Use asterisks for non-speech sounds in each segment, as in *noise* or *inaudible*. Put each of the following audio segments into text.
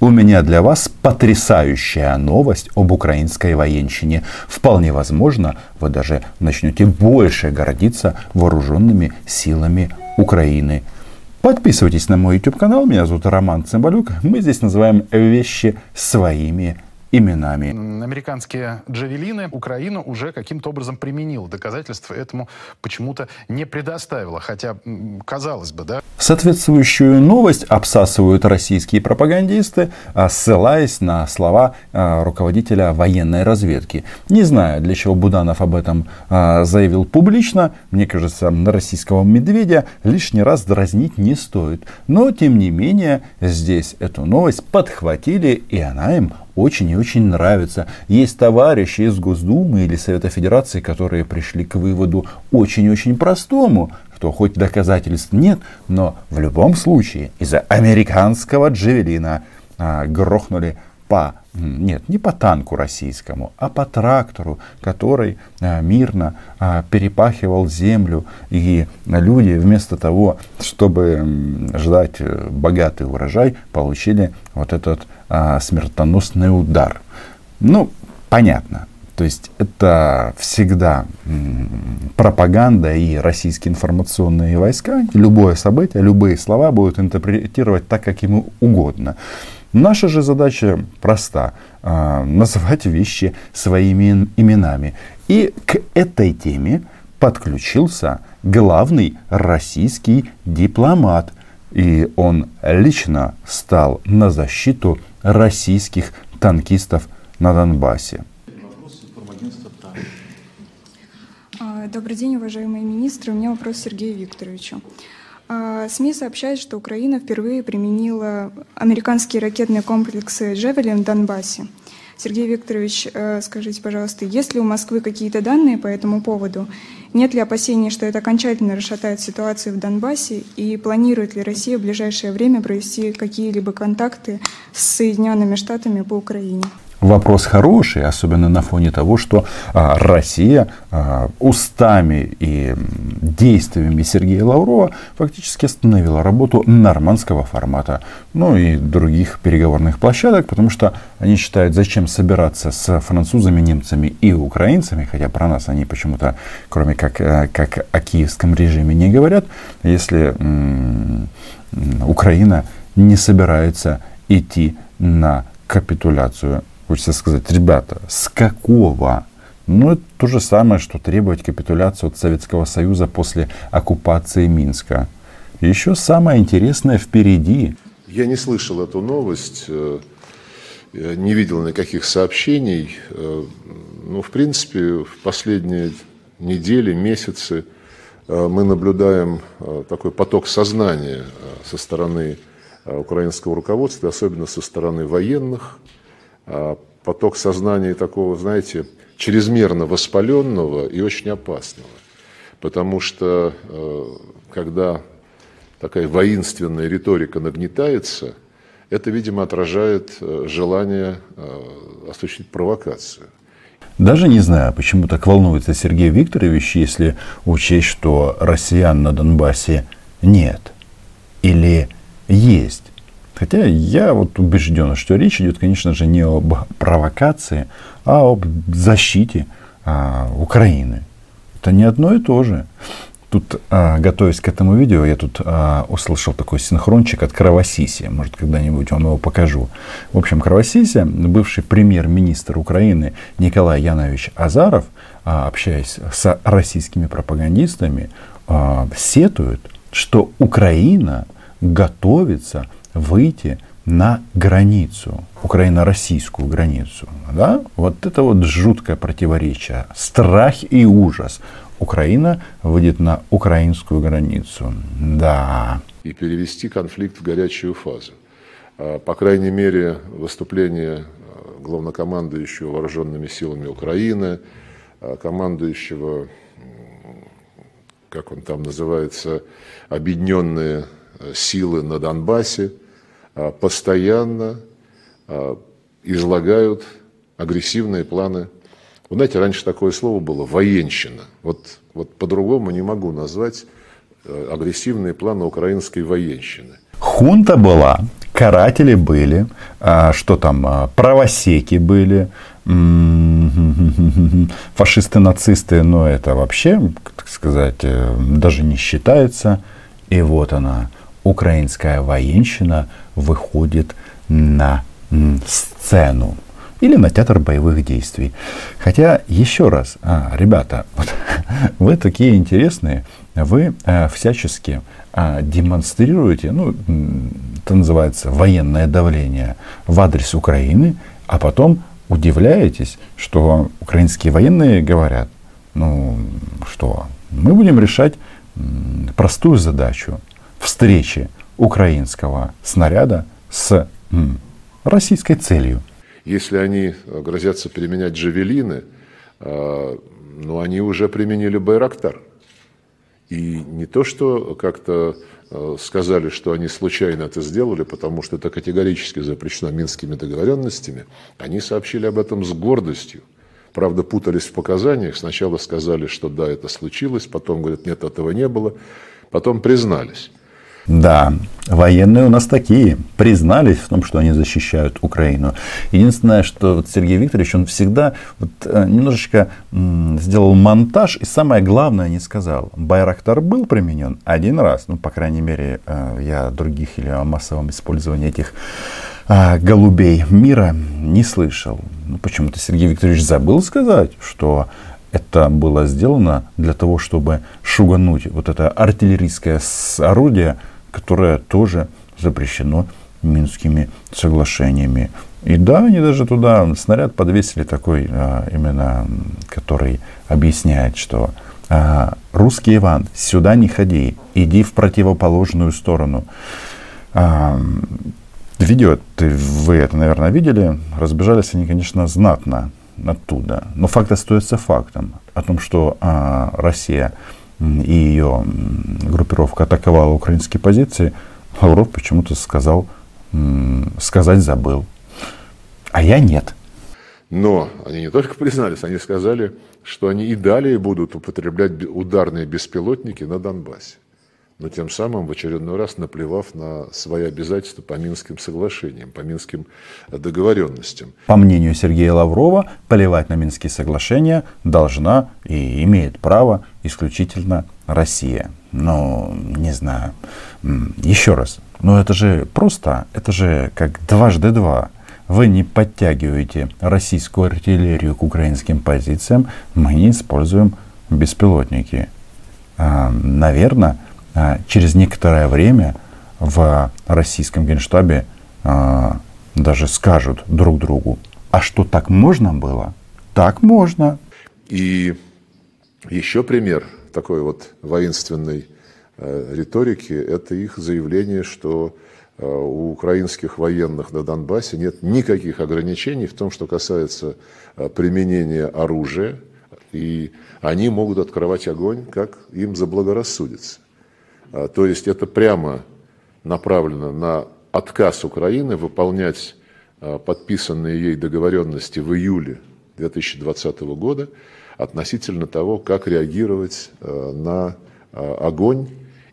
у меня для вас потрясающая новость об украинской военщине. Вполне возможно, вы даже начнете больше гордиться вооруженными силами Украины. Подписывайтесь на мой YouTube канал. Меня зовут Роман Цымбалюк. Мы здесь называем вещи своими именами. Американские джавелины Украина уже каким-то образом применила. Доказательств этому почему-то не предоставила. Хотя, казалось бы, да? Соответствующую новость обсасывают российские пропагандисты, а, ссылаясь на слова а, руководителя военной разведки. Не знаю, для чего Буданов об этом а, заявил публично. Мне кажется, на российского медведя лишний раз дразнить не стоит. Но, тем не менее, здесь эту новость подхватили, и она им очень и очень нравится. Есть товарищи из Госдумы или Совета Федерации, которые пришли к выводу очень-очень простому, что хоть доказательств нет, но в любом случае из-за американского джевелина а, грохнули по, нет, не по танку российскому, а по трактору, который а, мирно а, перепахивал землю. И люди вместо того, чтобы ждать э, богатый урожай, получили вот этот смертоносный удар. Ну, понятно. То есть это всегда пропаганда и российские информационные войска. Любое событие, любые слова будут интерпретировать так, как ему угодно. Наша же задача проста. Э, называть вещи своими именами. И к этой теме подключился главный российский дипломат. И он лично стал на защиту российских танкистов на Донбассе. Добрый день, уважаемые министры. У меня вопрос Сергею Викторовичу. А, СМИ сообщают, что Украина впервые применила американские ракетные комплексы «Джевелин» в Донбассе. Сергей Викторович, э, скажите, пожалуйста, есть ли у Москвы какие-то данные по этому поводу? Нет ли опасений, что это окончательно расшатает ситуацию в Донбассе? И планирует ли Россия в ближайшее время провести какие-либо контакты с Соединенными Штатами по Украине? Вопрос хороший, особенно на фоне того, что а, Россия а, устами и действиями Сергея Лаврова фактически остановила работу нормандского формата, ну и других переговорных площадок, потому что они считают, зачем собираться с французами, немцами и украинцами, хотя про нас они почему-то, кроме как, э, как о киевском режиме, не говорят, если Украина не собирается идти на капитуляцию Хочется сказать, ребята, с какого? Ну, это то же самое, что требовать капитуляцию от Советского Союза после оккупации Минска. Еще самое интересное впереди. Я не слышал эту новость, э, не видел никаких сообщений. Э, ну, в принципе, в последние недели, месяцы э, мы наблюдаем такой поток сознания со стороны украинского руководства, особенно со стороны военных, поток сознания такого, знаете, чрезмерно воспаленного и очень опасного. Потому что э, когда такая воинственная риторика нагнетается, это, видимо, отражает э, желание э, осуществить провокацию. Даже не знаю, почему так волнуется Сергей Викторович, если учесть, что россиян на Донбассе нет или есть. Хотя я вот убежден, что речь идет, конечно же, не об провокации, а об защите а, Украины. Это не одно и то же. Тут, а, готовясь к этому видео, я тут а, услышал такой синхрончик от Кровосиси. Может, когда-нибудь вам его покажу. В общем, Кровосися, бывший премьер-министр Украины Николай Янович Азаров, а, общаясь с российскими пропагандистами, а, сетует, что Украина готовится выйти на границу, украино-российскую границу. Да? Вот это вот жуткое противоречие, страх и ужас. Украина выйдет на украинскую границу. Да. И перевести конфликт в горячую фазу. А, по крайней мере, выступление а, главнокомандующего вооруженными силами Украины, а, командующего, как он там называется, объединенные силы на Донбассе, постоянно а, излагают агрессивные планы. Вы знаете, раньше такое слово было «военщина». Вот, вот по-другому не могу назвать э, агрессивные планы украинской военщины. хунта была, каратели были, а, что там, а, правосеки были, фашисты, нацисты, но это вообще, так сказать, э, даже не считается. И вот она, украинская военщина выходит на сцену или на театр боевых действий. Хотя, еще раз, а, ребята, *laughs* вот, вы такие интересные, вы а, всячески а, демонстрируете, ну, это называется военное давление в адрес Украины, а потом удивляетесь, что украинские военные говорят, ну что, мы будем решать простую задачу встречи украинского снаряда с российской целью. Если они грозятся применять джавелины, а, ну, они уже применили Байрактар. И не то, что как-то э, сказали, что они случайно это сделали, потому что это категорически запрещено минскими договоренностями, они сообщили об этом с гордостью. Правда, путались в показаниях. Сначала сказали, что да, это случилось, потом говорят, нет, этого не было. Потом признались. Да, военные у нас такие, признались в том, что они защищают Украину. Единственное, что вот Сергей Викторович, он всегда вот, э, немножечко сделал монтаж, и самое главное не сказал. Байрактар был применен один раз, ну, по крайней мере, э, я других или о массовом использовании этих а, голубей мира не слышал. Ну, почему-то Сергей Викторович забыл сказать, что это было сделано для того, чтобы шугануть вот это артиллерийское орудие которое тоже запрещено Минскими соглашениями. И да, они даже туда снаряд подвесили такой, а, именно, который объясняет, что а, русский Иван, сюда не ходи, иди в противоположную сторону. А, видео, ты, вы это, наверное, видели, разбежались они, конечно, знатно оттуда. Но факт остается фактом о том, что а, Россия и ее группировка атаковала украинские позиции, Лавров почему-то сказал, сказать забыл. А я нет. Но они не только признались, они сказали, что они и далее будут употреблять ударные беспилотники на Донбассе но тем самым в очередной раз наплевав на свои обязательства по Минским соглашениям, по Минским договоренностям. По мнению Сергея Лаврова, поливать на Минские соглашения должна и имеет право исключительно Россия. Ну, не знаю. Еще раз. Ну, это же просто, это же как дважды два. Вы не подтягиваете российскую артиллерию к украинским позициям, мы не используем беспилотники. А, наверное, а, через некоторое время в российском генштабе а, даже скажут друг другу, а что так можно было? Так можно. И еще пример такой вот воинственной э, риторики – это их заявление, что э, у украинских военных на Донбассе нет никаких ограничений в том, что касается э, применения оружия, и они могут открывать огонь, как им заблагорассудится. А, то есть это прямо направлено на отказ Украины выполнять а, подписанные ей договоренности в июле 2020 года относительно того, как реагировать а, на огонь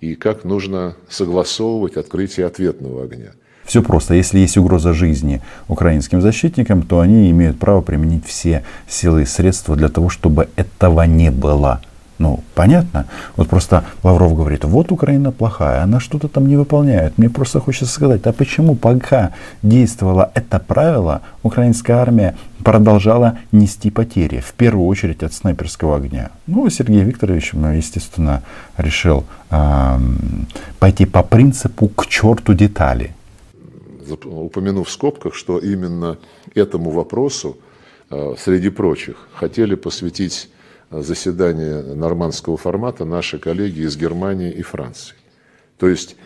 и как нужно согласовывать открытие ответного огня. Все просто. Если есть угроза жизни украинским защитникам, то они имеют право применить все силы и средства для того, чтобы этого не было. Ну, понятно? Вот просто Лавров говорит, вот Украина плохая, она что-то там не выполняет. Мне просто хочется сказать, а почему пока действовало это правило, украинская армия продолжала нести потери, в первую очередь от снайперского огня. Ну, Сергей Викторович, естественно, решил э, пойти по принципу к черту детали. Упомянув в скобках, что именно этому вопросу, э, среди прочих, хотели посвятить заседания нормандского формата наши коллеги из Германии и Франции. То есть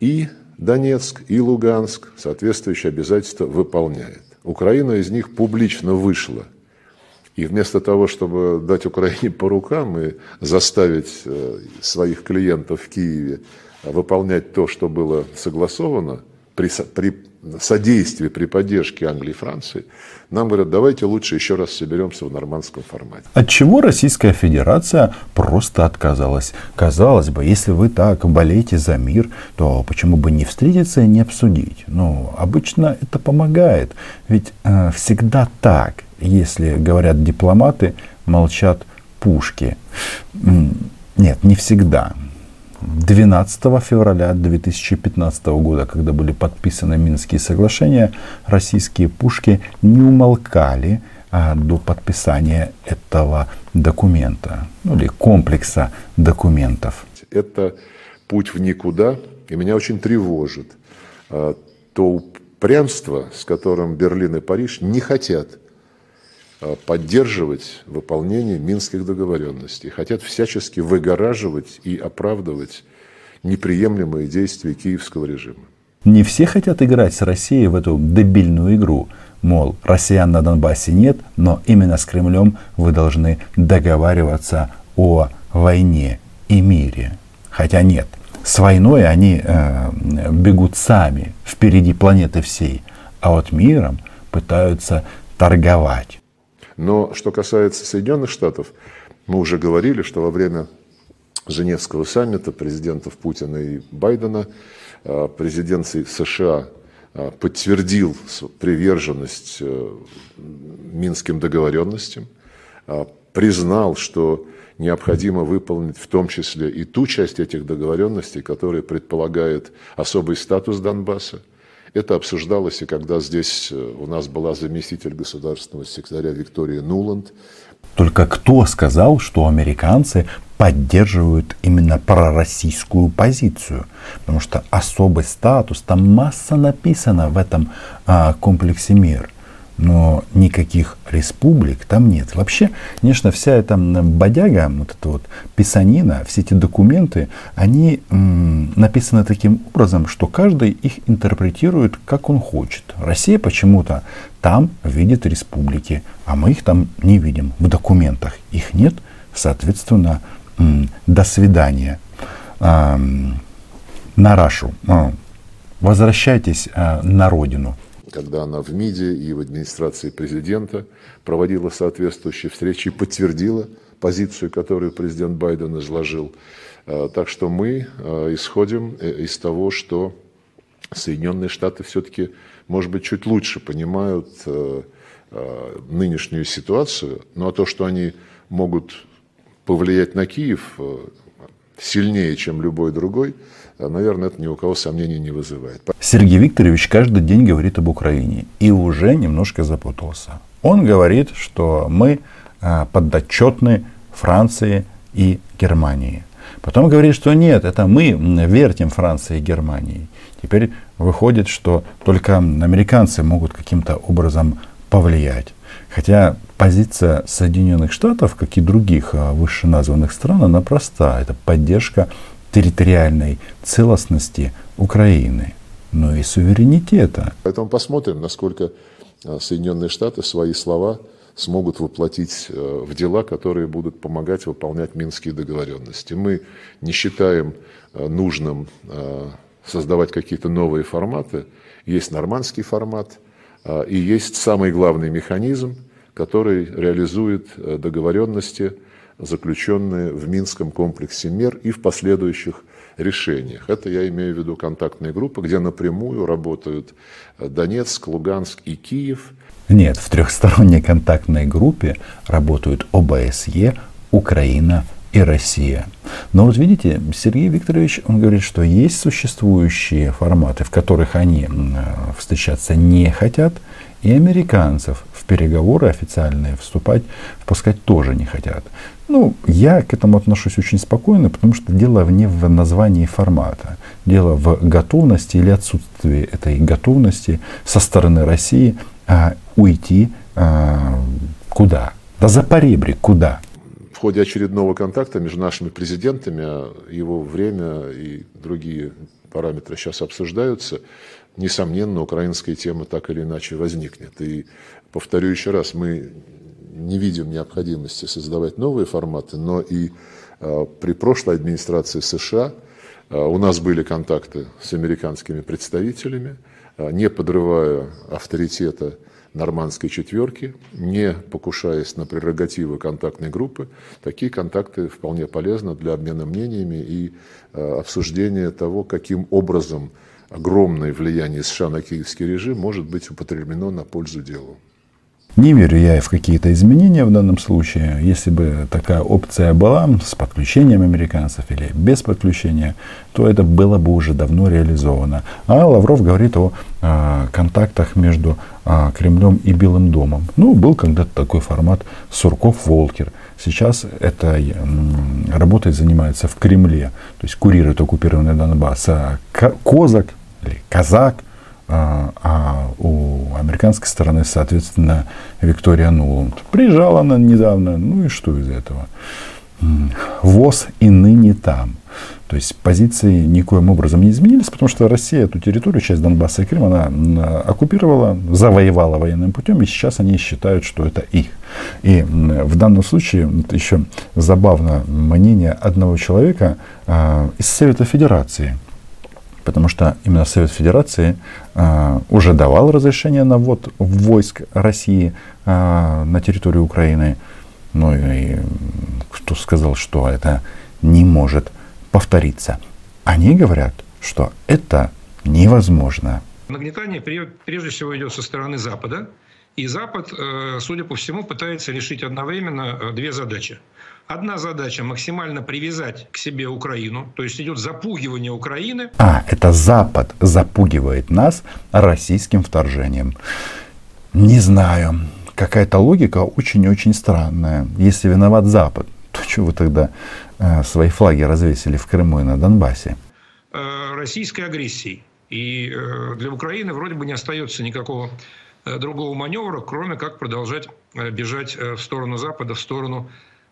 и Донецк, и Луганск соответствующие обязательства выполняет. Украина из них публично вышла. И вместо того, чтобы дать Украине по рукам и заставить э, своих клиентов в Киеве выполнять то, что было согласовано при, при содействии, при поддержке Англии и Франции, нам говорят, давайте лучше еще раз соберемся в нормандском формате. От чего Российская Федерация просто отказалась? Казалось бы, если вы так болеете за мир, то почему бы не встретиться и не обсудить? Ну, обычно это помогает. Ведь э, всегда так. Если говорят дипломаты, молчат пушки. Нет, не всегда. 12 февраля 2015 года, когда были подписаны Минские соглашения, российские пушки не умолкали а, до подписания этого документа, ну или комплекса документов. Это путь в никуда, и меня очень тревожит а, то упрямство, с которым Берлин и Париж не хотят поддерживать выполнение минских договоренностей, хотят всячески выгораживать и оправдывать неприемлемые действия киевского режима. Не все хотят играть с Россией в эту дебильную игру. Мол, россиян на Донбассе нет, но именно с Кремлем вы должны договариваться о войне и мире. Хотя нет, с войной они э, бегут сами, впереди планеты всей, а вот миром пытаются торговать. Но что касается Соединенных Штатов, мы уже говорили, что во время Женевского саммита президентов Путина и Байдена а, президент США а, подтвердил приверженность э, минским договоренностям, признал, что необходимо выполнить в том числе и ту часть этих договоренностей, которая предполагает особый статус Донбасса – это обсуждалось и когда здесь э, у нас была заместитель государственного секретаря Виктория Нуланд. Только кто сказал, что американцы поддерживают именно пророссийскую позицию? Потому что особый статус, там масса написано в этом а, комплексе мер но никаких республик там нет. Вообще, конечно, вся эта бодяга, вот эта вот писанина, все эти документы, они м, написаны таким образом, что каждый их интерпретирует, как он хочет. Россия почему-то там видит республики, а мы их там не видим. В документах их нет, соответственно, м, до свидания. А, на Рашу. А, возвращайтесь а, на родину когда она в МИДе и в администрации президента проводила соответствующие встречи и подтвердила позицию, которую президент Байден изложил. А, так что мы а, исходим э, из того, что Соединенные Штаты все-таки, может быть, чуть лучше понимают э, а, нынешнюю ситуацию, но то, что они могут повлиять на Киев э, сильнее, чем любой другой, а, наверное, это ни у кого сомнений не вызывает. Сергей Викторович каждый день говорит об Украине и уже немножко запутался. Он говорит, что мы а, подотчетны Франции и Германии. Потом говорит, что нет, это мы вертим Франции и Германии. Теперь выходит, что только американцы могут каким-то образом повлиять. Хотя позиция Соединенных Штатов, как и других а, вышеназванных стран, она проста. Это поддержка территориальной целостности Украины, но и суверенитета. Поэтому посмотрим, насколько а, Соединенные Штаты свои слова смогут воплотить э, в дела, которые будут помогать выполнять минские договоренности. Мы не считаем э, нужным э, создавать какие-то новые форматы. Есть нормандский формат и есть самый главный механизм, который реализует договоренности заключенные в Минском комплексе мер и в последующих решениях. Это я имею в виду контактные группы, где напрямую работают Донецк, Луганск и Киев. Нет, в трехсторонней контактной группе работают ОБСЕ, Украина и Россия. Но вот видите, Сергей Викторович, он говорит, что есть существующие форматы, в которых они встречаться не хотят, и американцев в переговоры официальные вступать, впускать тоже не хотят. Ну, я к этому отношусь очень спокойно, потому что дело не в названии формата. Дело в готовности или отсутствии этой готовности со стороны России а, уйти а, куда? Да за поребрик куда? В ходе очередного контакта между нашими президентами, его время и другие параметры сейчас обсуждаются, несомненно, украинская тема так или иначе возникнет. И повторю еще раз, мы не видим необходимости создавать новые форматы, но и э, при прошлой администрации США У нас были контакты с американскими представителями, не подрывая авторитета нормандской четверки, не покушаясь на прерогативы контактной группы. Такие контакты вполне полезны для обмена мнениями и обсуждения того, каким образом огромное влияние США на киевский режим может быть употреблено на пользу делу. Не верю я в какие-то изменения в данном случае. Если бы такая опция была с подключением американцев или без подключения, то это было бы уже давно реализовано. А Лавров говорит о а, контактах между а, Кремлем и Белым домом. Ну, был когда-то такой формат Сурков-Волкер. Сейчас это работой занимается в Кремле. То есть курирует оккупированный Донбасс. А Козак или Казак – а, а у американской стороны, соответственно, Виктория Нуланд. Приезжала она недавно, ну и что из этого? ВОЗ и ныне там. То есть позиции никоим образом не изменились, потому что Россия эту территорию, часть Донбасса и Крыма, она оккупировала, завоевала военным путем, и сейчас они считают, что это их. И в данном случае еще забавно мнение одного человека э, из Совета Федерации – потому что именно Совет Федерации э, уже давал разрешение на ввод войск России э, на территорию Украины. Ну и кто сказал, что это не может повториться? Они говорят, что это невозможно. Нагнетание прежде всего идет со стороны Запада. И Запад, э, судя по всему, пытается решить одновременно э, две задачи. Одна задача – максимально привязать к себе Украину, то есть идет запугивание Украины. А, это Запад запугивает нас российским вторжением. Не знаю, какая-то логика очень-очень странная. Если виноват Запад, то что вы тогда э, свои флаги развесили в Крыму и на Донбассе? Э, российской агрессией. И э, для Украины вроде бы не остается никакого э, другого маневра, кроме как продолжать э, бежать э, в сторону Запада, в сторону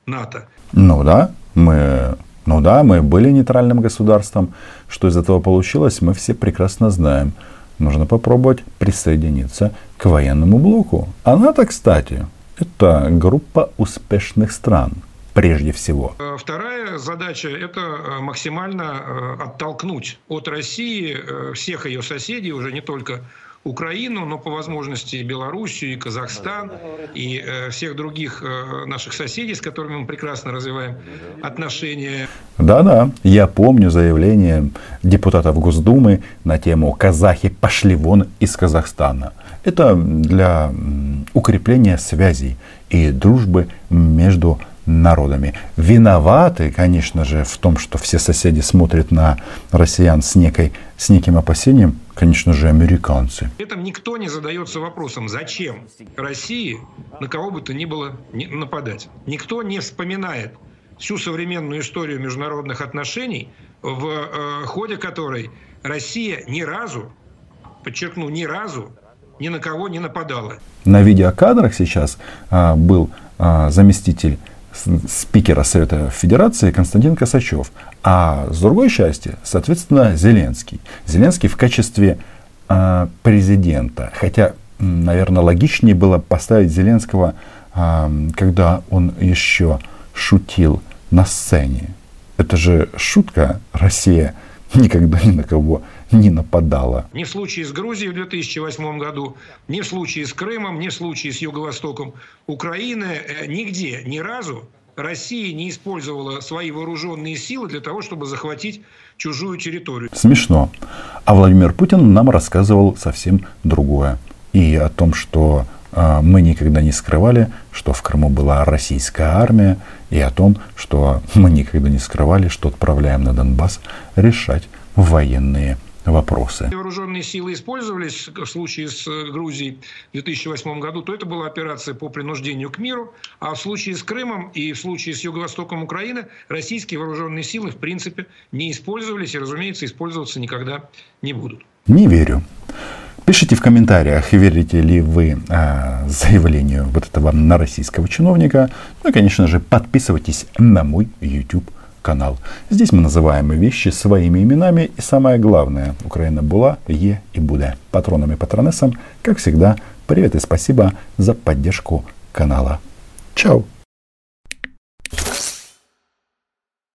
НАТО. Ну да, мы, ну да, мы были нейтральным государством. Что из этого получилось, мы все прекрасно знаем. Нужно попробовать присоединиться к военному блоку. А НАТО, кстати, это группа успешных стран прежде всего. Э, вторая задача – это э, максимально э, оттолкнуть от России всех ее соседей, уже не только Украину, но по возможности и Белоруссию, и Казахстан, и э, всех других э, наших соседей, с которыми мы прекрасно развиваем отношения. Да-да, я помню заявление депутатов Госдумы на тему «Казахи пошли вон из Казахстана». Это для укрепления связей и дружбы между народами. Виноваты, конечно же, в том, что все соседи смотрят на россиян с, некой, с неким опасением, конечно же, американцы. Этом никто не задается вопросом, зачем России на кого бы то ни было нападать. Никто не вспоминает всю современную историю международных отношений, в э, ходе которой Россия ни разу, подчеркну, ни разу ни на кого не нападала. На видеокадрах сейчас а, был а, заместитель спикера Совета Федерации Константин Косачев, а с другой части, соответственно, Зеленский. Зеленский в качестве э, президента, хотя, наверное, логичнее было поставить Зеленского, э, когда он еще шутил на сцене. Это же шутка Россия *laughs* никогда ни на кого не нападала. Ни в случае с Грузией в 2008 году, ни в случае с Крымом, ни в случае с Юго-Востоком Украины э, нигде, ни разу Россия не использовала свои вооруженные силы для того, чтобы захватить чужую территорию. Смешно. А Владимир Путин нам рассказывал совсем другое. И о том, что мы никогда не скрывали, что в Крыму была российская армия, и о том, что мы никогда не скрывали, что отправляем на Донбасс решать военные вопросы. Вооруженные силы использовались в случае с э, Грузией в 2008 году, то это была операция по принуждению к миру, а в случае с Крымом и в случае с юго-востоком Украины российские вооруженные силы в принципе не использовались и, разумеется, использоваться никогда не будут. Не верю. Пишите в комментариях, верите ли вы э, заявлению вот этого на российского чиновника. Ну и, конечно же, подписывайтесь на мой YouTube канал. Здесь мы называем вещи своими именами. И самое главное, Украина была, е и будет. Патронами патронессам, как всегда, привет и спасибо за поддержку канала. Чао!